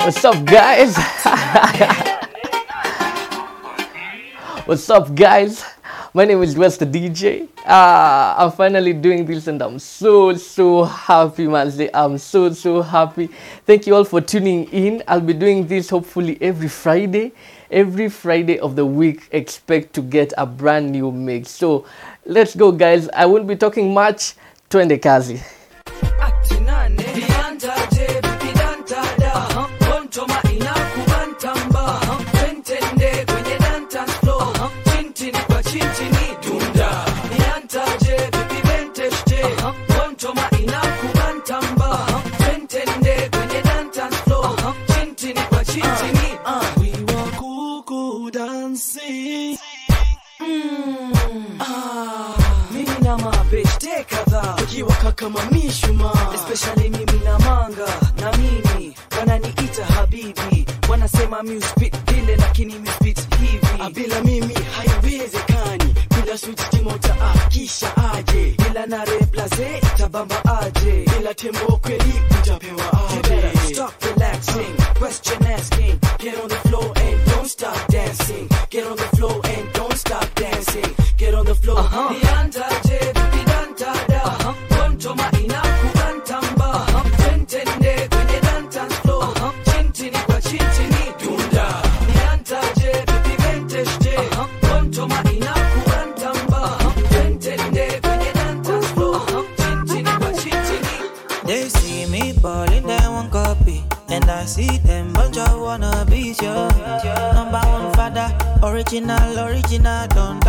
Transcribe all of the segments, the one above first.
What's up, guys? What's up, guys? My name is Wes the DJ. Uh, I'm finally doing this and I'm so, so happy, man. I'm so, so happy. Thank you all for tuning in. I'll be doing this hopefully every Friday. Every Friday of the week, expect to get a brand new mix. So let's go, guys. I won't be talking much. Twende kazi. Kama mishuma especially mimi na manga na mimi wananiita habibi. Wanasema mi uspit lakini mi spit hivi. Bila mimi haiwezekani. Bila switch timota akisha aje. Bila na replace tabamba aje. Bila tembo kweli utapewa aje. Stop relaxing question asking original, original, don't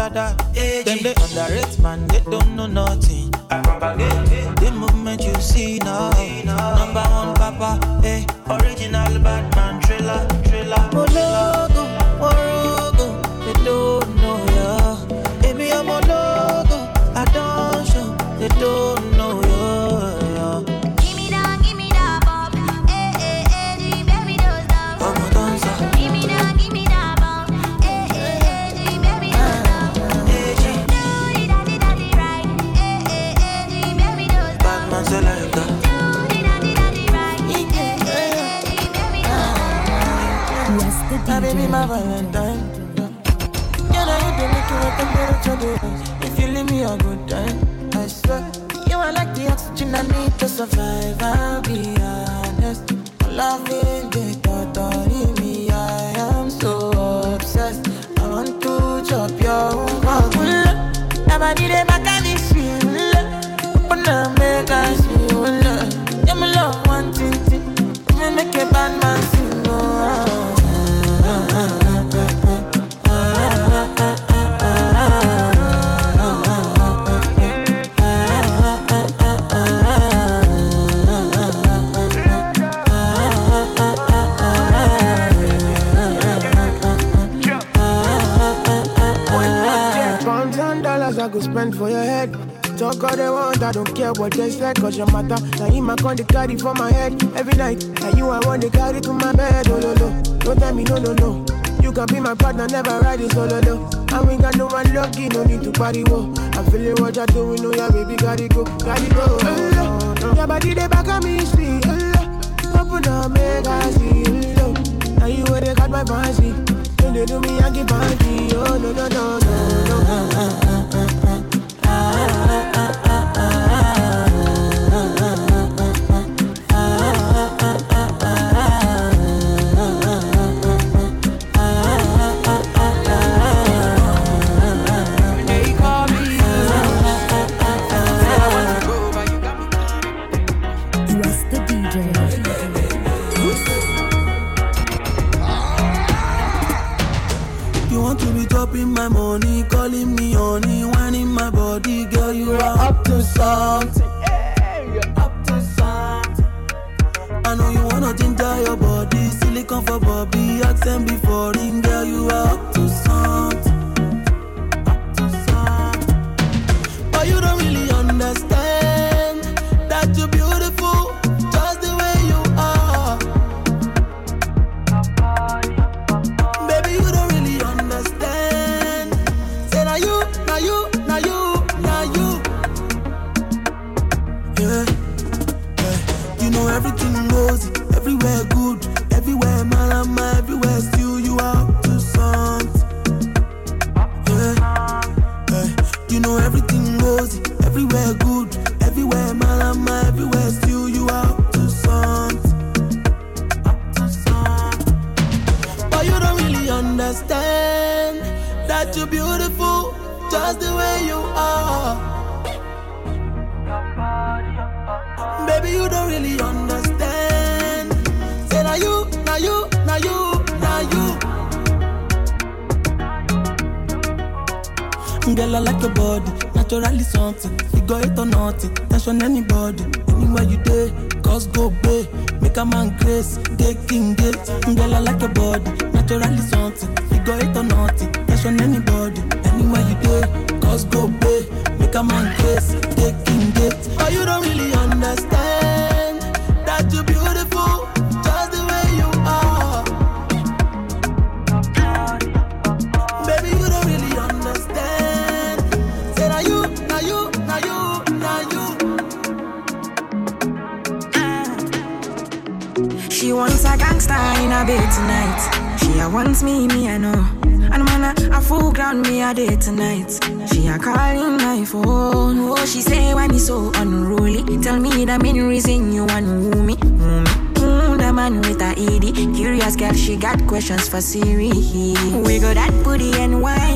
don't care what they say, cause your matter. Now him I con the carry for my head every night. Now you I want to carry to my bed, oh no no. Don't tell me no no no. You can be my partner, never ride it oh, solo no. And we got no one lucky, no need to party wo. I'm feeling what you're doing, oh yeah baby, gotta go, gotta go. Oh, no. Your body they back at me, sweet. Oh, Open up, make I see. Oh, now you where they got my fancy. When they do me, I get panty. Oh no no no no a calling my phone. Oh, she say why me so unruly. Tell me the main reason you want woo me. Woo me. Mm, the man with a ED. Curious girl, she got questions for Siri. We Wiggle that booty and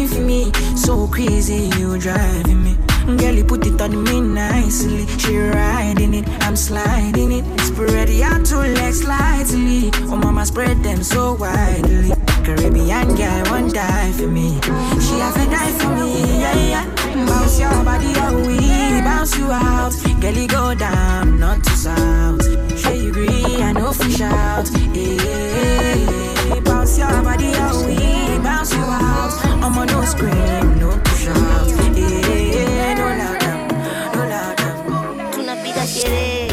for me. So crazy, you driving me. Girl, you put it on me nicely. She riding it, I'm sliding it. Spread out two legs slightly. Oh, mama, spread them so widely. Caribbean girl, won't die for me. She have to die for me, yeah, yeah. Bounce your body, oh, we bounce you out. Girl, you go down, not to south. Sure you agree, I know fish out. Yeah, bounce your body, oh, we bounce you out. I'm on no scream, no push out. Yeah, no loud down, no loud down. tunapiga sherehe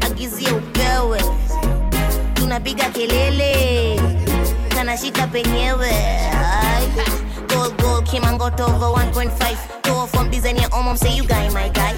agizia upewe tunapiga kelele kanashika penyewe Ay. Gold gold got over 1.5 ya omom say you guy my guy.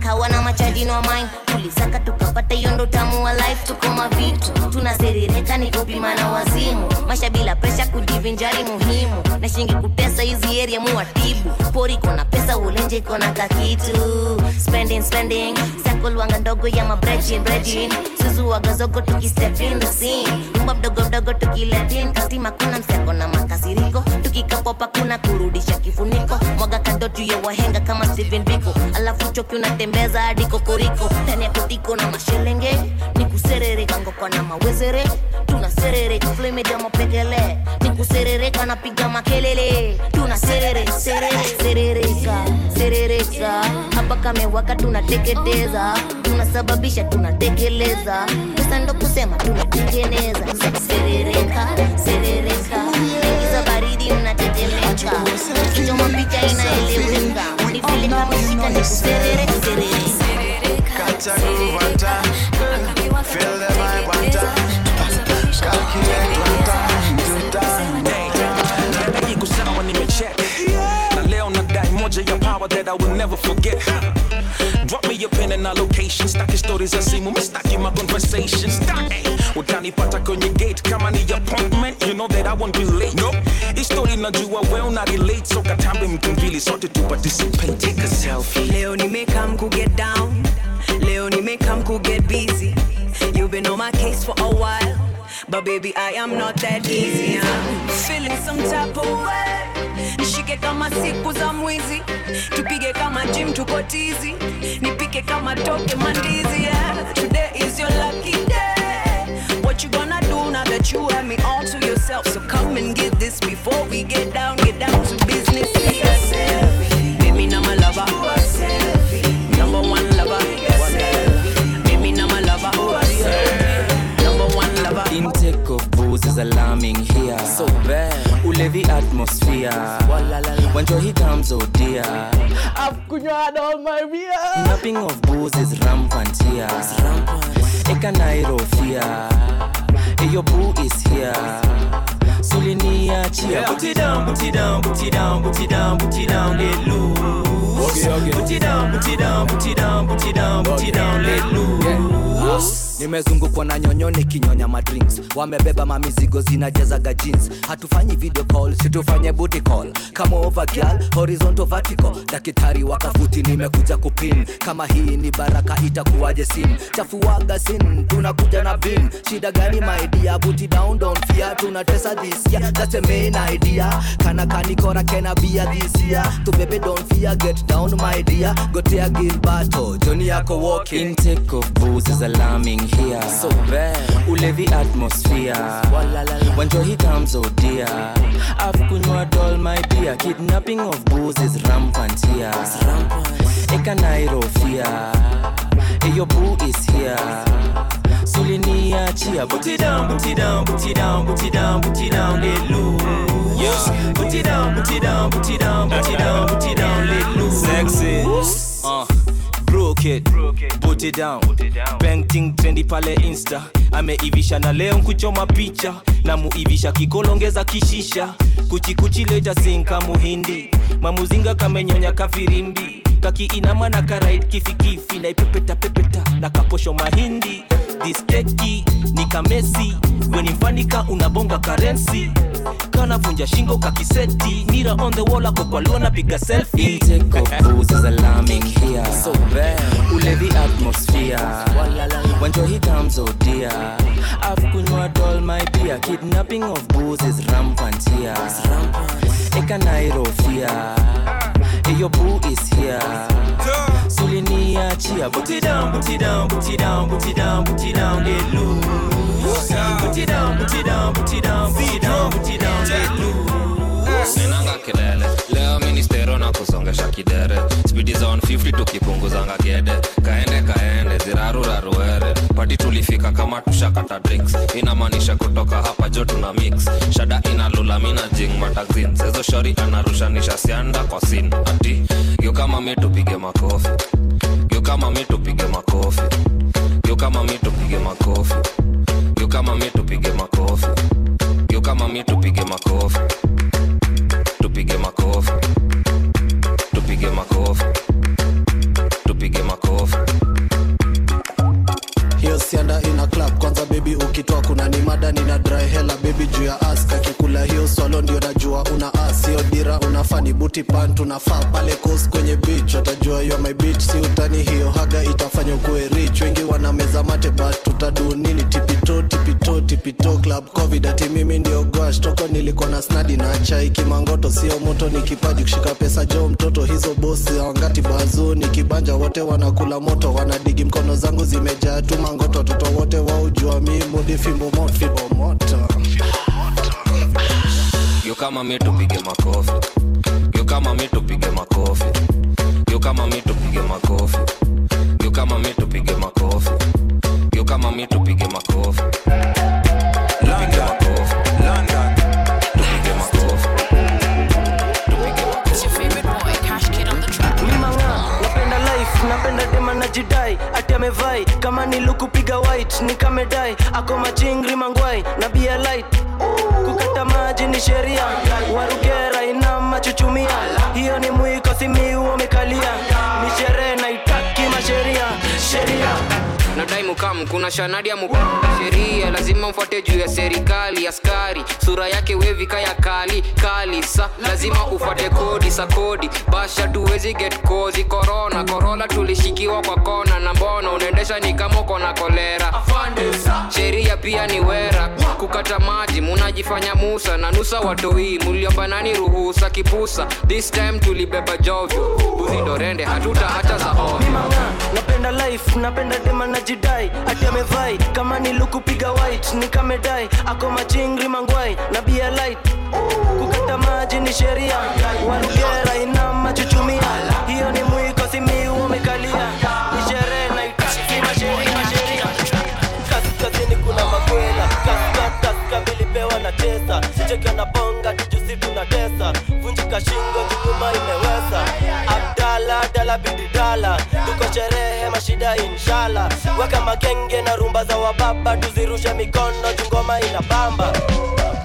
Kawa na machaji no mine. Tulisaka tukapata hiyo tamu wa life tuko mavitu. Tunaserereka ni kupima na wazimu. Maisha bila presha kujivinjari muhimu. Na shingi kutesa hizi area muwatibu pori kona pesa ulenje kona kakitu. Spending spending. Sakolwanga ndogo ya mabredin bredin suzuwagazogo tukistep in the scene. Nyumba mdogo mdogo tukiletin kastima kuna mseko na makasiriko. Tukikapopa kuna kurudisha kifuniko. Mwaga kando juu ya wahenga kama Steven Biko. Alafu choki unatembeza hadi kokoriko. Ndani ya kotiko na mashelenge ni kuserereka ngoko na mawezere. Tunaserereka flemeja mapekele ni kuserereka na piga makelele. Tunaserere serere serereka serereka hapa kamewaka tunateketeza tunasababisha tunatekeleza. Pesa ndo kusema tunatengeneza. Serereka serereka ingiza baridi mnatetemeka kichoma picha inaeleweka ni vile kama shika ni kuserere serere. Feel the vibe time. Calculate iko sawa nimecheck na leo nadai moja ya power that I will never forget Drop me your pin and our location Staki stories za simu, mistaki my conversation Utanipata kwenye gate kama ni appointment You know that I won't be late no. Hii story najua well na relate So katambe mtu mbili sote tu participate Take a selfie Leo nimekam ku get down. Leo nimekam ku get busy. You've been on my case for a while. But baby, I am not that easy. I'm feeling some type of way. Nishike kama siku za mwizi. Tupige kama gym tuko tizi. Nipike kama toke mandizi. Yeah. Today is your lucky day. What you gonna do now that you have me all to yourself? So come and get this before we get down, get down to business. Baby, now my lover. Number one lover. Baby, now my lover. Number one lover. Intake of booze is alarming here. So bad. Ulevi atmosphere. When joy comes, oh dear. I've kunywa all my beer. Napping of booze is rampant here. Ekanairo fear. Hey, your boo is here. Sulinia cheer. Put it down, put it down, put it down, put it down, put it down, let loose. Put it down, put it down, put it down, put it down, put it down, let loose. Nimezungukwa na nyonyo nikinyonya madrinks wamebeba mamizigo zinajazaga jeans. Hatufanyi video call situfanye booty call. Kama over horizontal vertical. Daktari wakafuti nimekuja kupin. Kama hii ni baraka itakuwaje sin? Chafuaga sin tunakuja na bin. Shida gani maidia buti down don't fear. Tunatesa this year. That's a main idea. Kana kanikora kena bia this year? To baby don't fear. Get down my dear. Gotea gilbato joni yako walking. Intake of booze is alarming here. So bad. Ulevi atmosphere. When joy comes, oh dear. I've kunywa all my beer. Kidnapping of booze is rampant here. Eka Nairo fear. Your boo is here. Sulinia chia. Put it down, put it down, put it down, put it down, put it down, let loose. Put it down, put it down, put it down, put it down, put it down, let loose. Sexy. Uh, Put it down. Bang ting trendi pale Insta. Ameivisha na leo nkuchoma picha. Na muivisha kikolongeza kishisha. Kuchikuchi leja sinka muhindi. Mamuzinga kamenyonya kafirimbi. Kakiinama na karait kifikifi na pepeta na kaposho mahindi. Diskeki ni kamesi wenimfanika unabonga karensi kanavunja shingo kakiseti nira on the wall ako kwa lona piga selfie Intake of booze is alarming here. So bad. Ulevi atmosphere. When joy comes, oh dear. I've kunywa all my beer. Kidnapping of booze is rampant here. Eka Nairo fear. Hey, your boo is here. Sulinia chia. Put it down, put it down, put it down, put it down, put it down, get loose. Put it down, put it down, put it down, put it down, put it down, get loose. sinanga kelele leo na kusongesha kidere. Spidi za 150 tukipunguzanga gede. Kaende kaende ziraruraruere pati tulifika kama tushakata drinks. Inamaanisha kutoka hapa jo tuna mix. Shada inalulamina jing matazin sezo shori anarushanisha sianda kwa sin. Ati yo kama mi tupige makofi. Yo kama mi tupige makofi. Yo kama mi tupige makofi. Yo kama mi tupige makofi. Yo kama mi tupige makofi. Tupige makofi makofi. Tupige makofi. Hiyo sianda ina club kwanza bebi ukitoa kuna ni mada nina dry hela bebi juu ya as kakikula hiyo swalo ndio najua una as dira unafaa ni buti pant unafaa pale kos kwenye beach. Watajua yo my beat si utani hiyo haga itafanya ukuwe rich. Wengi wana meza mate but tutadu nini? Tipito tipito tipito club covid ati mimi ndio gwash toko nilikuwa na snadi na chai kimangoto sio moto ni kipaji kushika pesa jo mtoto hizo bosi awangati bazuu ni kibanja wote wanakula moto wanadigi mkono zangu zimejaa tu mangoto watoto wote waujua mi mudi fimbo moto fimbo moto yo kama mi tupige makofi yo kama mi tupige makofi yo kama mi tupige makofi yo kama mi tupige makofi yo kama mi tupige makofi napenda napenda dema na jidai. Ati amevai kama nilukupiga white nikamedai ako machingri mangwai na bia light sheria. Warugera ina machuchumia hiyo ni mwiko simiu wamekalia ni sherehe naitaki masheria. Sheria nadai mukam kuna shanadi ya mukam sheria lazima mfuate juu ya serikali askari. Sura yake wevika ya kali kali sa. Lazima ufuate kodi sa kodi. Basha tuwezi get kozi. Korona korola tulishikiwa kwa kona. Na mbona unaendesha ni kama uko na kolera? Sheria pia ni wera. Kukata maji munajifanya musa. Na nusa watoi muliombanani ruhusa? Kipusa this time tulibeba jovyo. Buzidorende hatuta hata za ovyo. Napenda life napenda dema na jidai ati amevai. Kama nilukupiga white nikamedai ako machingri mangwai na bia light. Kukata maji ni sheria. Warugera ina machuchumia hiyo ni mwiko simiu vilipewa na tesa cheki anabonga tujusi tuna vunjika shingo jukuma imeweza. Abdala dala bididala tuko sherehe mashida inshala weka magenge na rumba za wababa tuzirushe mikono jungoma ina bamba.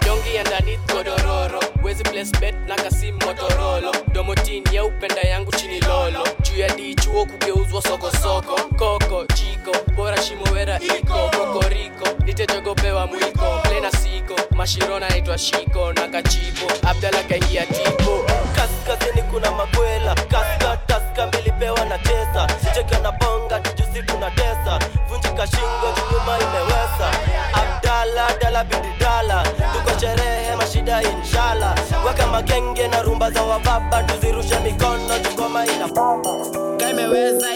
Dongi ndani godororo. Wezi bet na kasim motorolo. Domotin ya upenda yangu chini lolo. Juu ya dichuo kugeuzwa sokosoko koko jiko bora shimowera iko. Kokoriko nitejogopewa mwiko siko mashirona naitwa shiko na kachipo abdala kaingia tipo. Kaskazini kuna makwela kaska taska mbilipewa na tesa sicheka na bonga tujusi tuna tesa. Vunjika shingo nyuma imewesa. Abdala dala bididala tuko sherehe mashida inshala weka magenge na rumba za wababa tuzirushe mikono tungoma ina imeweza imeweza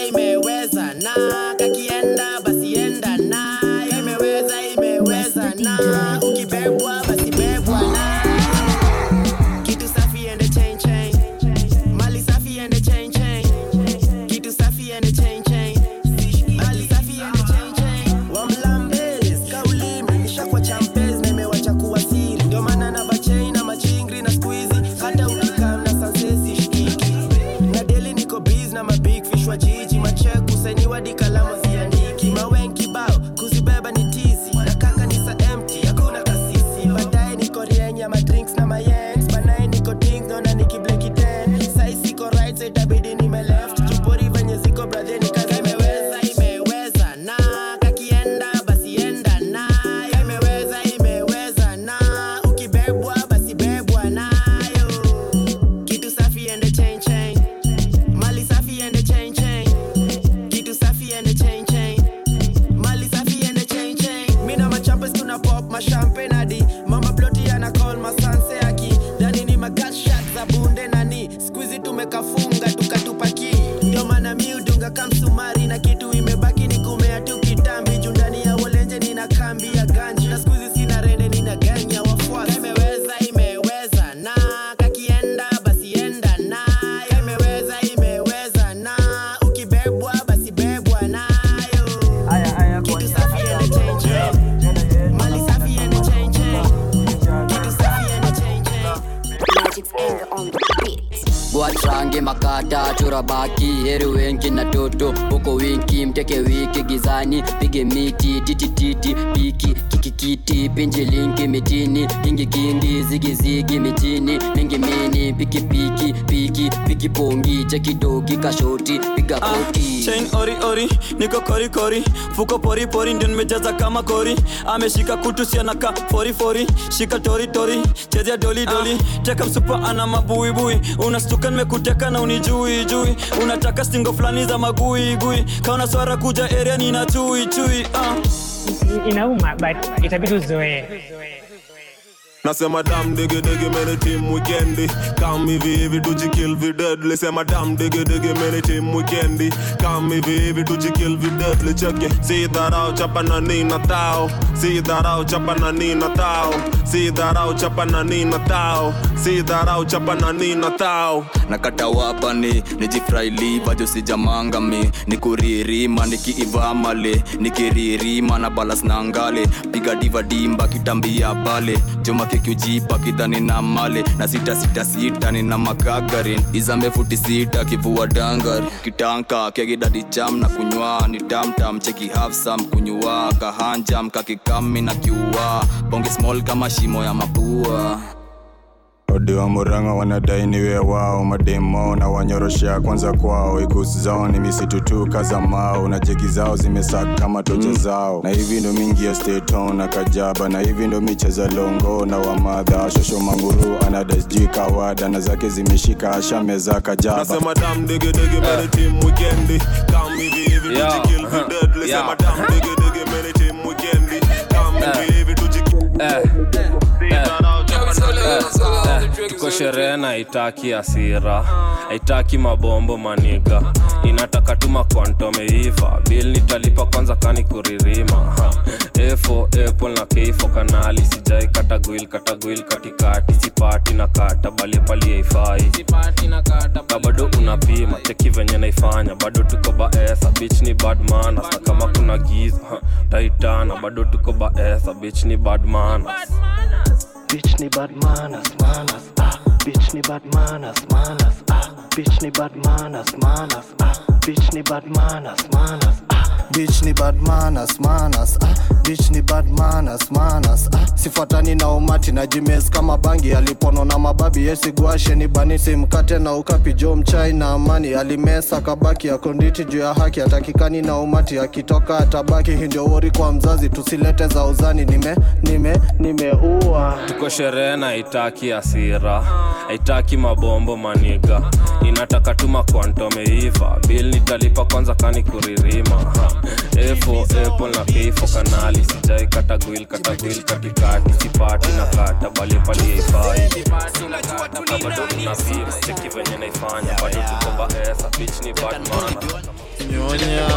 pige miti titititi piki kikikiti pinji piki cha kidogi kashoti piga koti chain ori ori niko kori kori. Fuko pori pori ndio nimejaza kama kori. Ameshika kutu sianaka fori fori. Shika tori tori chezea doli doli. Teka msupa ana mabui bui. Unastuka nimekuteka na unijui jui. Unataka singo fulani za magui gui. Kaona swara kuja area nina chui chui. Uh. inauma but itabidi uzoee nasema dam digi digi meni tim wikendi kam hivi hivi tujikill videdli sema dam digi digi meni tim wikendi kam hivi hivi tujikill videdli cheke si dharau chapa na nina tao si dharau chapa na nina tao si dharau chapa na nina tao si dharau chapa na nina tao nakata wapani nijifraili vajo sijamangami nikuririma nikiivamale nikiririma na balas na ngale piga divadimba kitambia pale joma kikiujipa kidhani na male na sita sita sita nina makagarin izambe futi sita kivua dangar kitanka kegidadi cham na kunywa. Ni tamtam cheki hafsam kunywa. Kahanjam kakikami na kiua. Bonge small kama shimo ya mapua odi wa muranga wanadai niwe wao mademo na wanyoroshea kwanza kwao. Ikusi zao ni misitu tu kaza mao na cheki zao zimesaka kama toche zao. Na hivi ndo mingi ya steton na kajaba na hivi ndo micheza longo na wamadha shosho manguru anadasji kawada na zake zimeshika ashameza kajaba. Nasema dam hivi hivi tujikill sema dam hivi hivi tujikill tuko sherehe na itaki asira aitaki mabombo maniga. Inataka tuma makonto meiva bil nitalipa kwanza kani kuririma. Efo epo na keifo kanali sijai katagwil katagwil katikati. Sipati na kata bali pali haifai. Ka bado unapima cheki venye naifanya. Bado tuko baesa bich ni badmana sa kama kuna giza taitana bado tuko baesa bich ni badmanas bad manners, manners, ah. Bitch ni bad manners, manners, ah. Bitch ni bad manners, manners, ah. Bitch ni bad manners, manners, ah. Bitch ni bad manners, manners, ah. sifuatani na umati na jimes kama bangi alipono na mababi yesiguashe ni bani simkate na ukapi jo mchai na amani. Alimesa kabaki konditi juu ya haki atakikani na umati akitoka atabaki. Hindio wori kwa mzazi tusilete za uzani. Nime nime nimeua tuko sherehe na itaki asira haitaki mabombo maniga. Inataka tuma kwantomeiva bil nitalipa kwanza kani kuririma. Efo apple na kanali sijai katagwil katagwil katikati sipati na kata bali pali haifai bado ni badman Nyonya.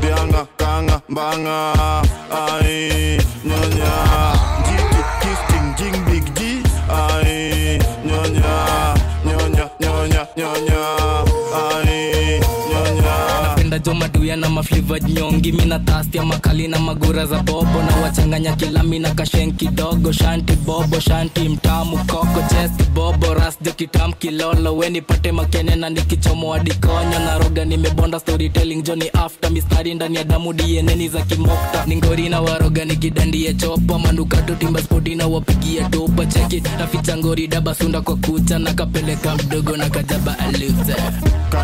Bianga kanga banga. Nyonya Nya, nya. Napenda maduya na mafliva nyongi mina tasti ya makali na magura za bobo. Na wachanganya kilami na kashen kidogo. Shanti bobo shanti mtamu koko chesti bobo rasjo kitam kilolo. We nipate makene na nikichomoa dikonyo na roga nimebonda storytelling joni after mistari ndani ya damu dieneni za kimokta. Ningori na waroga nikidandie chopa. Manukato timba spoti na wapigia topa cheki naficha ngori daba sunda kwa kucha. Na kapeleka mdogo na kajaba aluze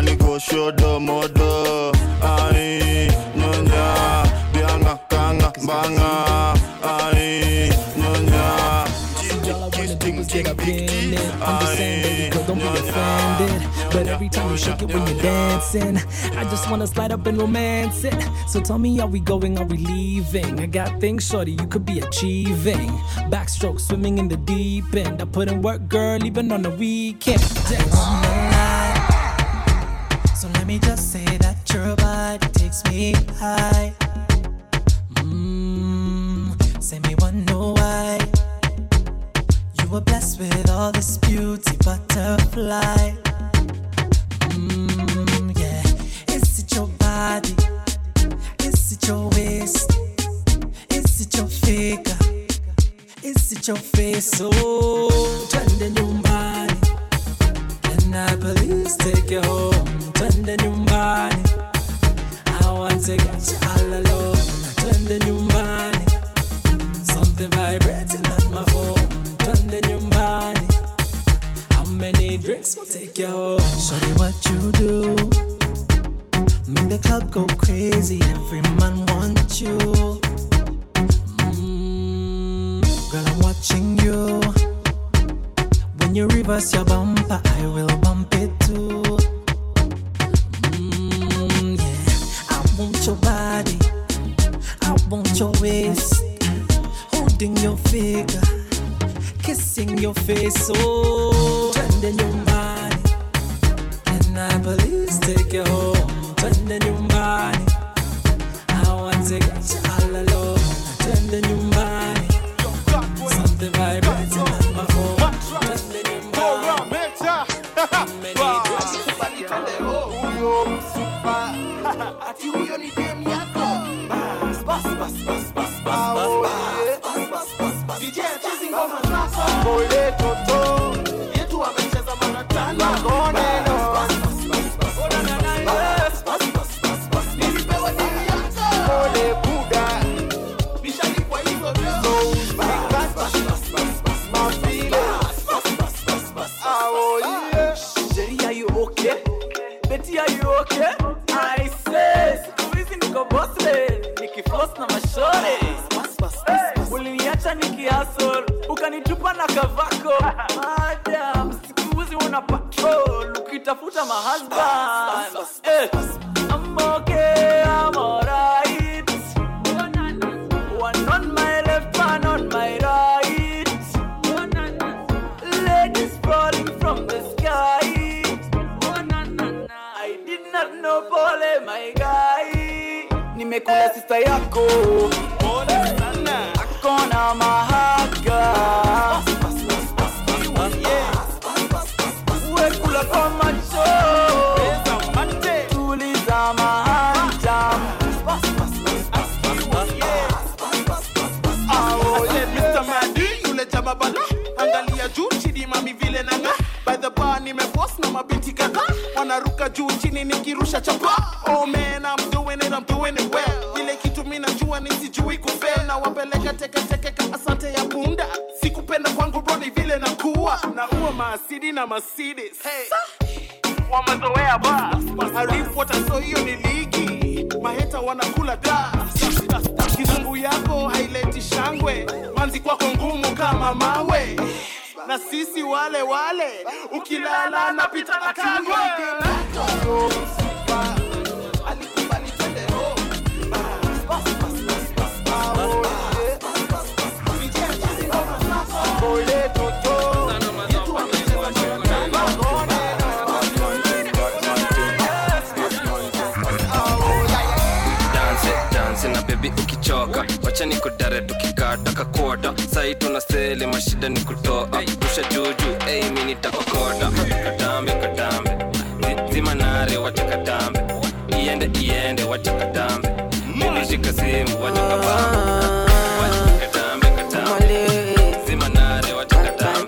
Kanigo shodo modo ai Nyonya Bianga kanga banga ai Nyonya Jiti kisting jing big G ai Nyonya But every time you shake it when you're dancing, I just wanna slide up and romance it. So tell me, are we going? Are we leaving? I got things, shorty, you could be achieving. Backstroke, swimming in the deep end. I put in work, girl, even on the weekend. Let me just say that your body takes me high. Mmm, say me one know why. You were blessed with all this beauty, butterfly. Mmm, yeah. Is it your body? Is it your waist? Is it your figure? Is it your face? Oh, twende nyumbani. Can I please take you home? Twende nyumbani. I want to get you all alone. Twende nyumbani. Something vibrating on my phone. Twende nyumbani. How many drinks will take you home? Show me what you do. Make the club go crazy. Every man wants you. Mm, girl, I'm watching you. When you reverse your bumper, I will bump it too. Your waist, holding your figure, kissing your face. Oh, twende nyumbani, can I please take you home? Twende nyumbani, I want to golden. niko pole my guy, nimekula sista yako. Pole sana, akona mahaka wekula kwa macho. Tuliza mahanja. Yule jamaa bala, angalia juu. Wanaruka juu chini nikirusha chapa oh man I'm doing it I'm doing it well. Ile kitu mimi najua nisijui kufail na wapeleka teketeke ka asante ya bunda sikupenda kwangu bro ni vile nakuwa na uwa maasidi na masidis hey. wamezoea ba. Haripota so hiyo ni ligi. Maheta wanakula da. Kizungu yako haileti shangwe. Manzi kwako ngumu kama mawe na sisi wale wale. Ukilala napita na kangwe maisha ni kudare tukikata kakota. Sai tuna sele mashida ni kutoa rusha juju ei hey, mi katambe. Katambe zimanare watakatambe iende iende watakatambe nilishika simu watakapamba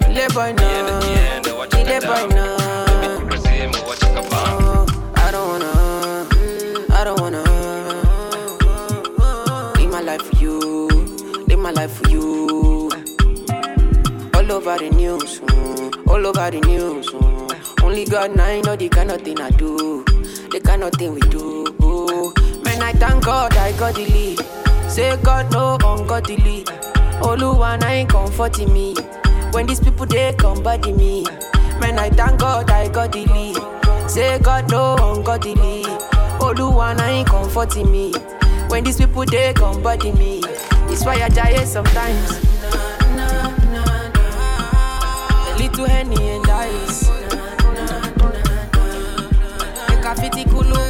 Ile by now. Over the news, mm, all over the news. mm. Only God now know the kind of thing I do, the kind of thing we do. Man, I thank God I lead. Say God no ungodly. Oluwa na ain't comforting me. When these people they come body me. Man, I thank God I lead. Say God no ungodly. Oluwa na ain't comforting me. When these people they come body me. It's why I die sometimes. Little henny and ice. Make a fitty cool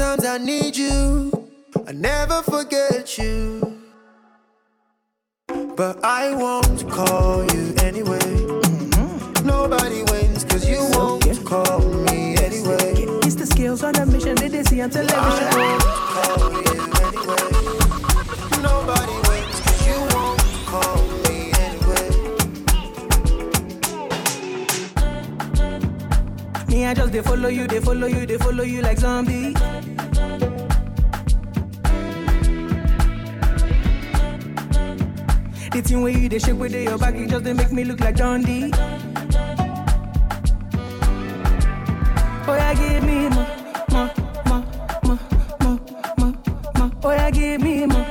Sometimes I need you. I never forget you. But I won't call you anyway. Mm-hmm. Nobody wins cause you won't call me anyway. It's the skills on a mission, they did see on television. Nobody wins cause you won't call me anyway. I just they follow you, they follow you, they follow you like zombie. The thing where you they shake with your back, it just they make me look like Dundee. Oh yeah, give me more, more, more, more, more, more. Oh yeah, give me more,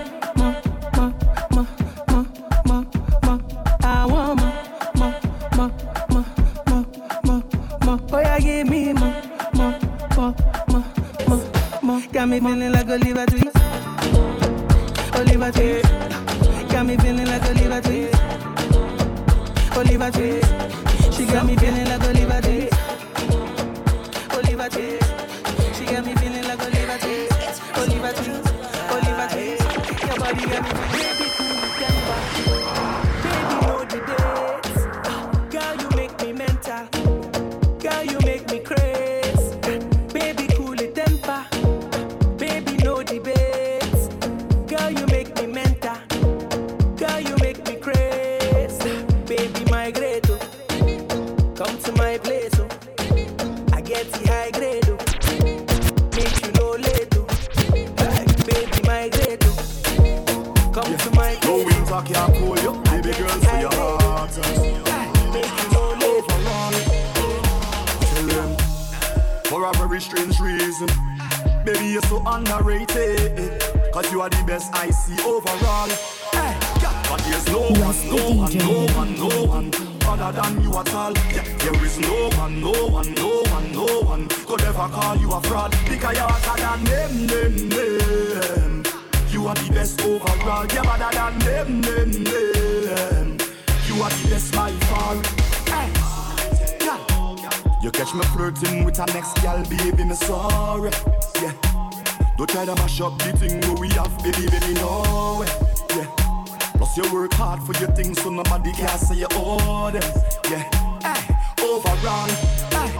for your arts. Make me crazy, baby. My grade, oh. come to my place. Oh. I get the high grade, oh. baby. My grade, come to my place. No, we talk, you no late for all For a very strange reason, baby you're so underrated. Cause you are the best I see overall. Hey, yeah, but there's no one, no one, no one, no one other than you at all. Yeah, there is no one, no one, no one, no one could ever call you a fraud because you're hotter than them, them, them. You are the best overall. You're better than them, them, them. You are the best by far. Hey, yeah. You catch me flirting with a next gal, baby, me sorry. Don't try to mash up the thing where we have, baby, baby, no way. Yeah. Plus you work hard for your things so nobody can say you owe them. Yeah. Hey, overall. Hey.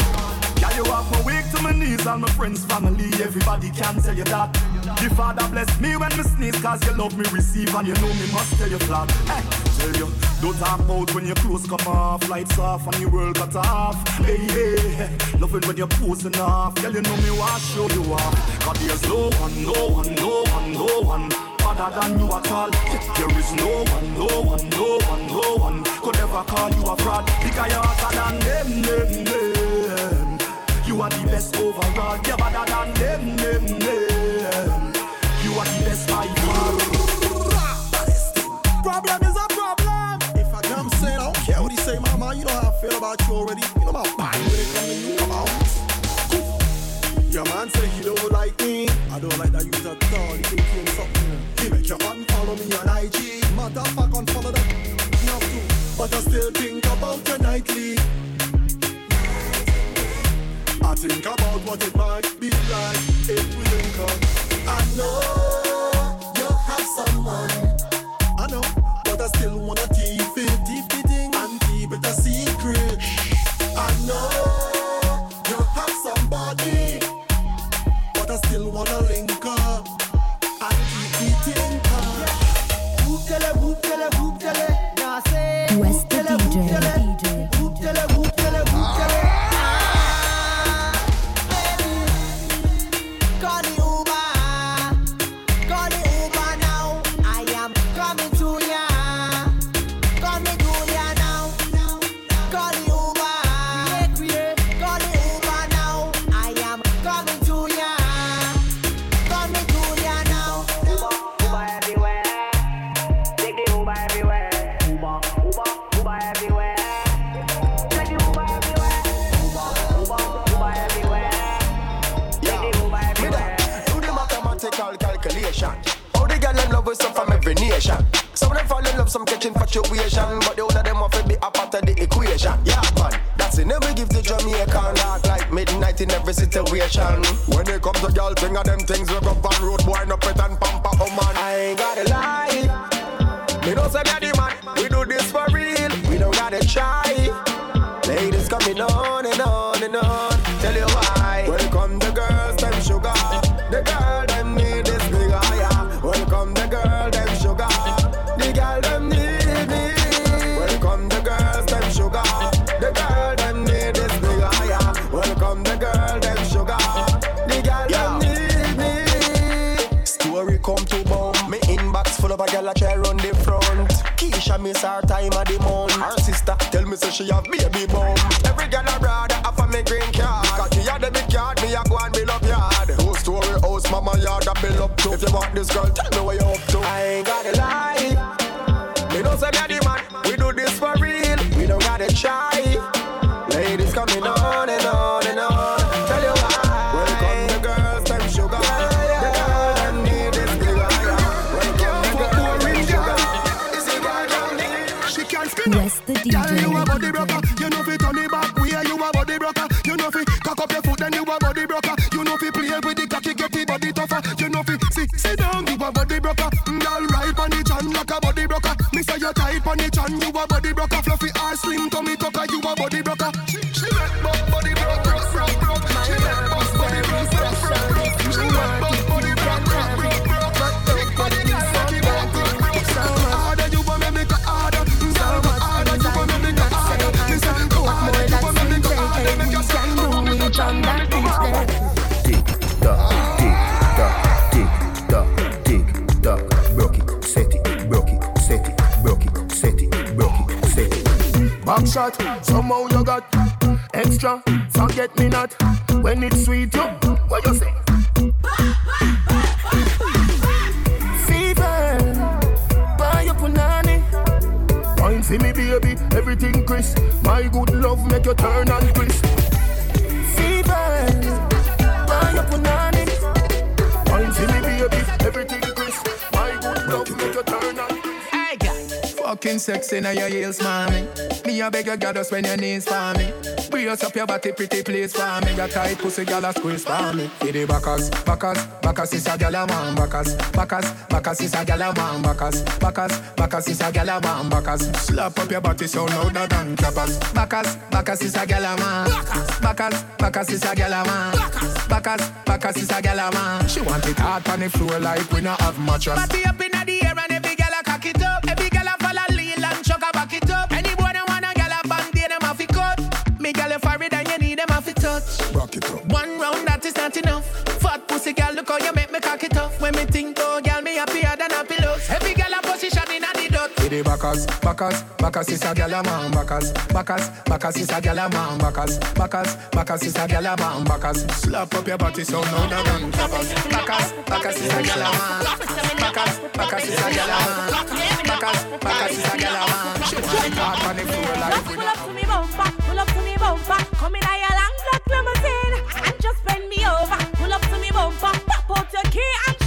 Yeah, you have my wake to my knees and my friends, family, everybody can tell you that. The Father bless me when me sneeze, cause you love me receive and you know me must tell you flat. Hey, tell you, don't talk about when your clothes come off, lights off and your world cut off. Hey, hey, loving when you're posing off, girl, you know me want show you off. Cause there's no one, no one, no one, no one other than you at all. There is no one, no one, no one, no one could ever call you a fraud because you're hotter than them, them, them. You are the best overall. You're I don't like that you at all. He think you something. He make your unfollow me on IG. Fact, unfollow that. Not too. But I still think about you nightly. I think about nation. Some of them fall in love, some catching infatuation, but the other them to be part of the equation. Yeah, man, that's it. Never give the Jamaican dark like midnight in every situation. When it comes to girl thing, of them things we go on road boy, no pet and pamper, oh man. I ain't gotta lie. Me don't say the man. We do this for real. We don't gotta try. Ladies coming on a try run the front. Keisha miss her time of the month. Her sister tell me say she have baby bum. Every girl a brother have a me green card. Cause she had the big yard, me a go and build up yard. Whole story house, mama yard a build up to. If you want this girl, tell me what you up to. I ain't gotta lie. Me know say the man. We do this for real. We don't gotta try. Wes, the DJ. You broker. Sexy now your heels, mommy. Me a beg you, goddess when your knees for me. Brace up your body, pretty please for me. Your tight pussy, gyal a squeeze for me. For the backers, backers, backers is a gyal a man. Backers, backers, backers is a gyal a man. Backers, backers, backers is a gyal a man. Backers, slap up your body so louder than clappers. Backers, backers is a gyal a man. Backers, backers is a gyal a man. Backers, backers is a gyal a man. She want it hard on the floor like we not have mattress. Body up in happier than a pillows. Every gal a position in a the dot. For the backers, backers, backers is a gyal a man. Backers, backers, backers is a gyal a man. Backers, backers, backers is a gyal a man. Backers, slap up your body so louder than clappers. Backers, backers is a gyal a man. Backers, backers is a gyal a man. Backers, backers is a gyal a man. She want it on the floor like Pull up to me bumper, pull up to me bumper. Come in a your long black limousine and just bend me over. Pull up to me bumper, pop out your key and shove it in.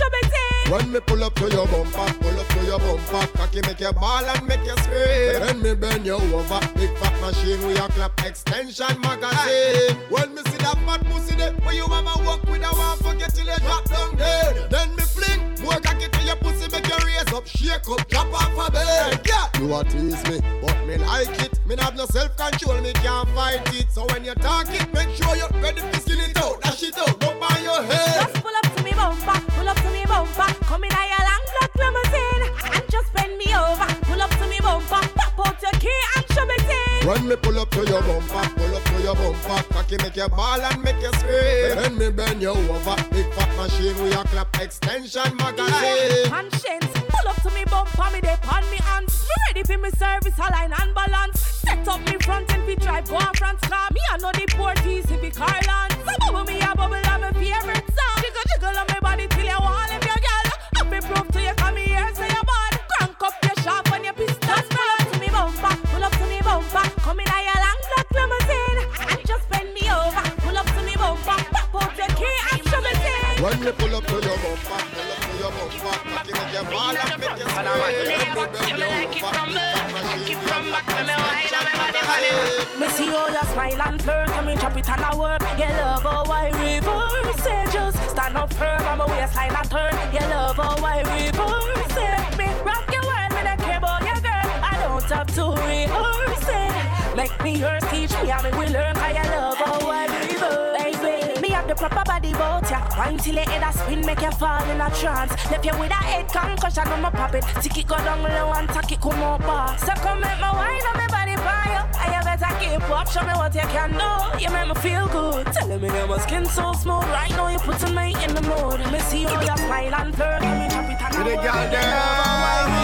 When me pull up to your bumper, pull up to your bumper, cocky make you ball and make you scream. Then me bend you over, big fat machine with your clap extension magazine. When me see that fat pussy there, where you mama walk with a one forget till you drop down dead. Then me fling, more cocky to your pussy, make your raise up, shake up, drop off a bed. Yeah, you a tease me, but me like it. Me not have no self control, me can't fight it. So when you talk it, make sure you're ready to skin it out, dash it out, go by your head. Just pull up to me bumper, pull up to me bumper. Come in a your long black limousine and just bend me over. Pull up to me bumper, pop out your key and shove it in. When me pull up to your bumper, pull up to your bumper, cocky make you ball and make you scream. Then me bend you over, big fat machine with your clap extension magazine. Conscience, pull up to me bumper, me dey on me hands. Me ready for me service, align and balance. Set up me front and we drive go on France car. Me I know the Porties if it Carland. So bubble me a bubble on my favorite song. Jiggle jiggle on my body till you want if you girl. Up me proof to you come here say you bad. Crank up your sharp When me pull up to your bumper, pull up to your bumper, cocky make you ball and make you scream. Then me bend you over, big fat machine with your clap extension magazine. Me see how you smile and flirt and me drop it and I work. You love how I reverse it. Just stand up firm on my waistline and turn. You love how I reverse it. Me rock your world, me don't care about your girl. I don't have to rehearse it. Make me yours, teach me how me will learn. How you love how I reverse Baby, me have the proper body bout ya. Wine till your head a spin, make you fall in a trance. Left you with a head concussion on my poppet. Tick it go down low and tack it come up bar. So come make my wine on my body fire. And you better keep up, show me what you can do. You make me feel good. Telling me that my skin so smooth. Right now you putting me in the mood. Me see how you smile and flirt. And me drop it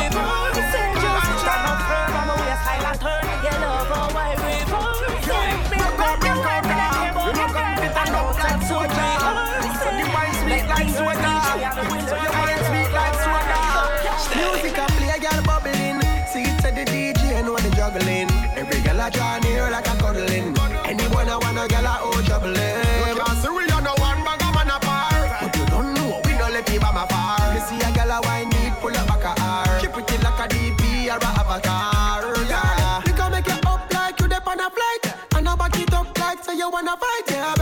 Girl, draw near like a cuddling. Anyone I wanna, girl, I owe trouble. You can't see we are no one bag man apart. But you don't know, we no let my far. You see a girl, I wine need pull up back a R. Keep it like a DP or a avatar. Yeah, we make it up like you on a flight. And I back it up like say you wanna fight, yeah,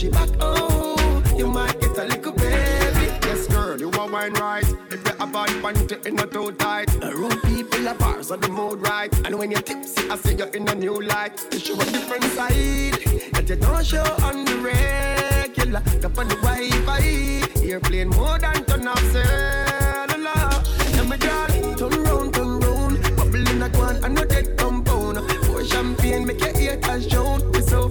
You back, oh, you might get a little baby. Yes, girl, you a wine right. If you have bad panty in a too tight. Road people are bars on the mood right. And when you're tipsy, I see you in a new light. You show a different side that you don't show on the regular. Up on the Wi-Fi, airplane more than turn off cellular. Now my girl, turn round, turn round, bubble in a quan, I know that compound. Pour champagne, make your haters drown. We so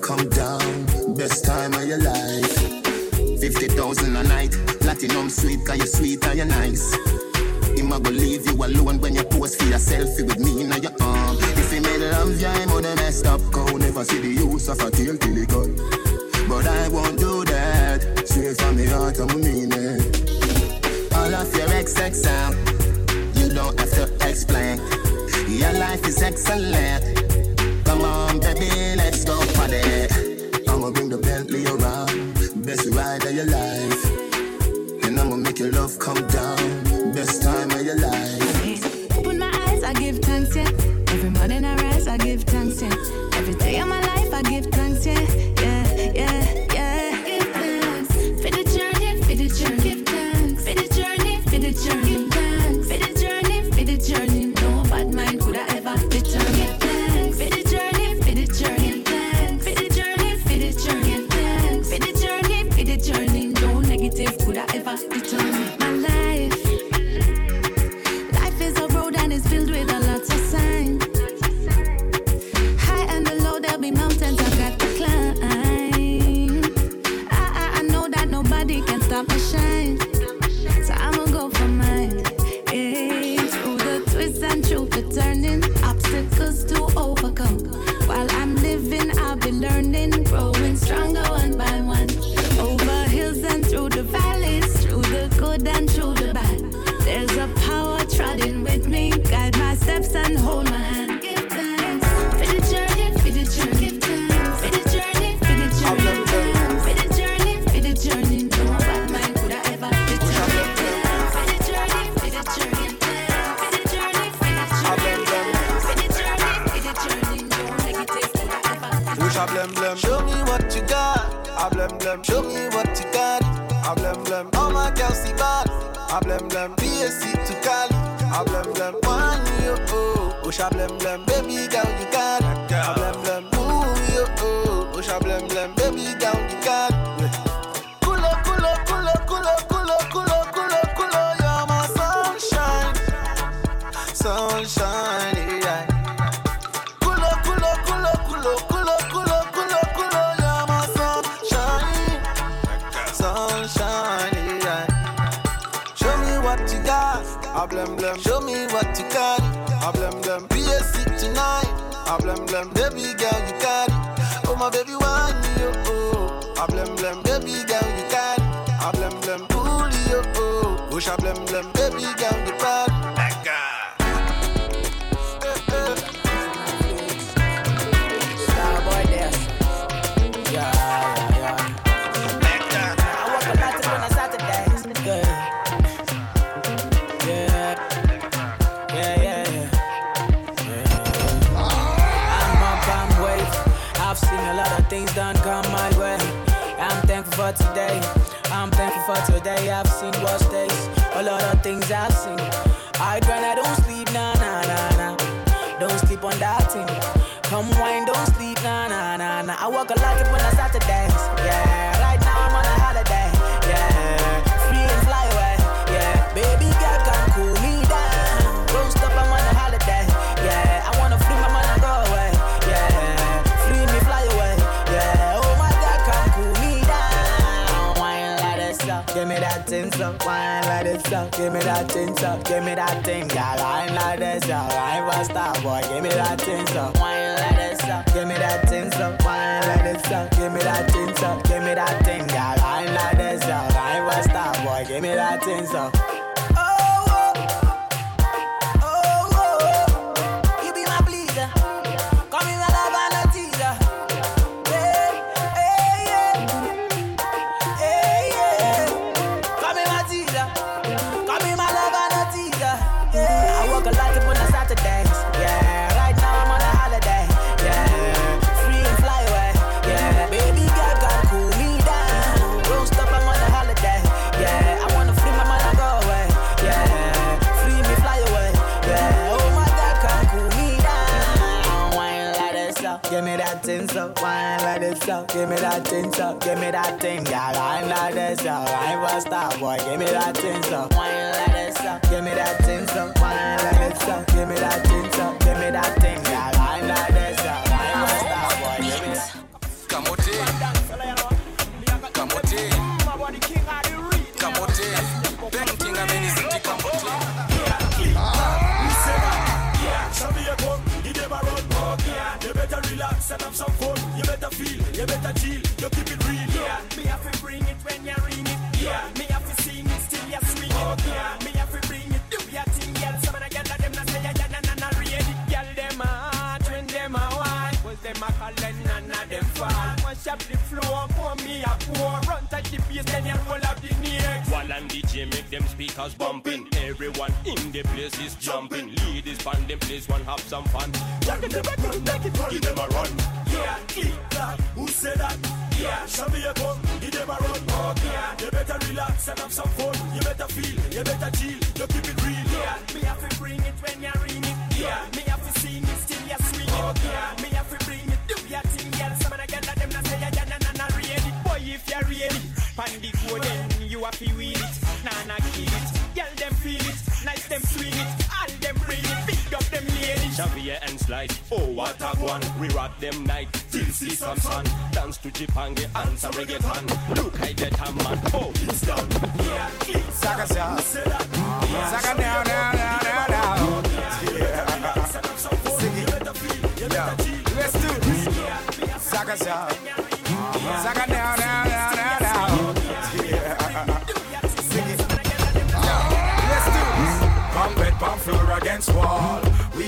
come down, best time of your life. 50,000 a night, platinum sweet, cause you're sweet and you're nice. Him a go leave you alone when you pose for your selfie with me in your arm. If he made love, yeah, him woulda messed up. Cow never see the use of a tail till he cut. But I won't do that. Straight from the heart, I'm mean it. All of your XX sound, um, you don't have to explain. Your life is excellent. Come on, baby, let's go party. I'ma bring the Bentley around, best ride of your life. And I'ma make your love come down, best time of your life. Open my eyes, I give thanks, yeah. Every morning I rise, I give thanks, yeah. Every day of my life, I give thanks, Blem. Baby girl, I've seen worse days. A lot of things I've seen. I grind, I don't sleep, nah, nah, nah, nah. Don't sleep on that thing. Come wine, don't sleep, nah, nah, nah, nah. I work a lot when I start to dance. So wine like this, give me that thing, so give me that thing, girl. Wine like this, so I ain't for star boy, give me that thing, so wine give me that thing, so give me that thing, girl. Wine like this, so I ain't for star boy. Give me that thing, so wine like this, so give me that thing, so wine like this, so give me that thing, so give me that thing, girl. Wine like this, so I ain't for star boy. Give me that. Kamote, kamote, kamote, painting a many city kamote. Ah. You better relax and have some you better chill, you keep it real. Yeah, me have to bring it when you ring it. Yeah, me have to sing it still you swing it. Yeah, me have to bring it, do your thing, girl. Some of the girls them not say ya ya na na na read it. Girl them a hot when them a wine. Was them a call and none of them fall. Mash up the floor, pour me a pour. Run touch the bass, then you roll out them speakers bumping. Everyone in the place is jumping. Ladies band them place one have some fun. Make it, make it, Give them a run. Yeah, click that. Who said that? Yeah, show me a gun, give them a run. Yeah, you better relax and have some fun. You better feel, you better chill, you keep it real. Yeah, me have to bring it when you ring it. Yeah, me have to sing it still you swing it. Yeah, me have to bring it, do your thing, girl. Some of the girls them not say ya ya na na na read it. Boy, if you read it, pan the code then you have to win Xavier and Slice, oh what a one. We rock them night till see some sun. Dance to Jipange and some reggaeton. Look I get man, oh it's done. Yeah, click Saga sa, Yeah. saga down, down, down, down, down. Sing it. Let's do this. Saga sa, saga down,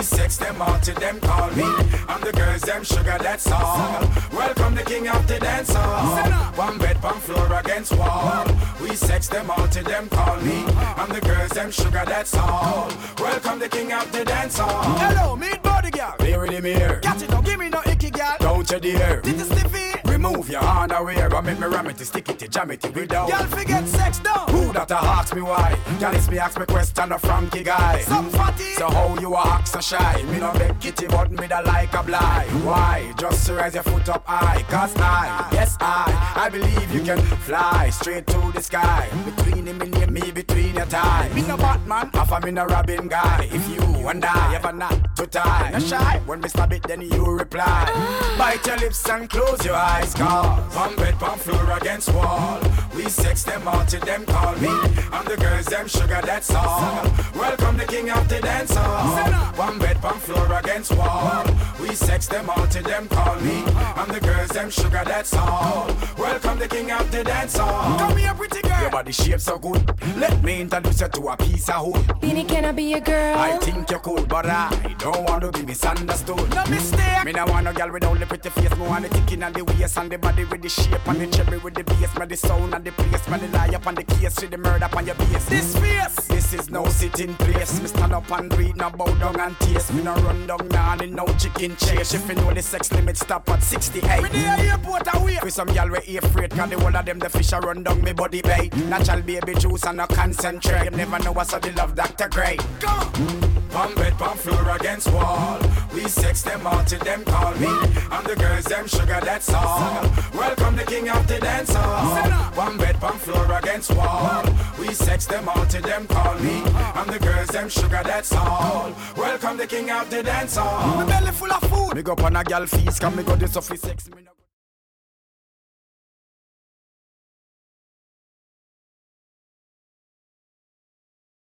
sex them all till them call me. I'm the girls, them sugar, that's all. Welcome the king of the dance hall. One bed, palm floor against wall. We sex them all till them call me. I'm the girls, them sugar, that's all. Welcome the king of the dance hall. Hello, meet body girl. Here in the mirror. Catch it, don't give me no icky girl. Don't you dare. Did you stiffy? Remove your underwear and make me ram it, stick it, jam it without. Y'all forget sex down. Who that a ask me why? Girl, it's me ask me question a Frankie guy. Some fatty. So how you a act so shy? Me no beg kitty, but me da like a blind. Why? Just raise your foot up high. Cause I, yes I, I believe you can fly straight to the sky. Between him and me, between your tie. Me no Batman, half a me no Robin guy. If you and I ever not to tie, no shy. When me stab it, then you reply. Bite your lips and close your eyes, Pump bed, pump floor against wall. We sex them all till them call me. I'm the girls, them sugar, that's all. Welcome the king of the dance hall. One bed, one floor against wall. We sex them all till them call me. I'm the girls, them sugar, that's all. Welcome the king of the dance hall. Come here, pretty girl. Your body shape so good. Let me introduce you to a piece of wood. Beanie, can I be your girl? I think you're cool, but I don't want to be misunderstood. No mistake. Me no want no girl with only pretty face. Me want the ticking and the waist and the body with the shape and the cherry with the bass. Me the sound and the place. Me the lie up on the case with the murder on your base. This face. This is no sitting place. Me stand up and breathe, no bow down and taste. Me no run down now and no chicken chase. If you know the sex limit stop at 68. Me the airport away. With some girl we afraid. Cause the whole of them the fish a run down me body bay. Natural baby juice and no concentrate. You never know what's the love Dr. Gray. Go. Pump bed, pump floor against wall. We sex them all till them call me. I'm the girls, them sugar, that's all. Welcome the king of the dance hall. One bed, pump floor against wall. We sex them all till them call me. I'm the girls, them sugar, that's all. Welcome the king of the dance hall. My belly full of food. Me go on a gal feast, come me go this off sex. Me no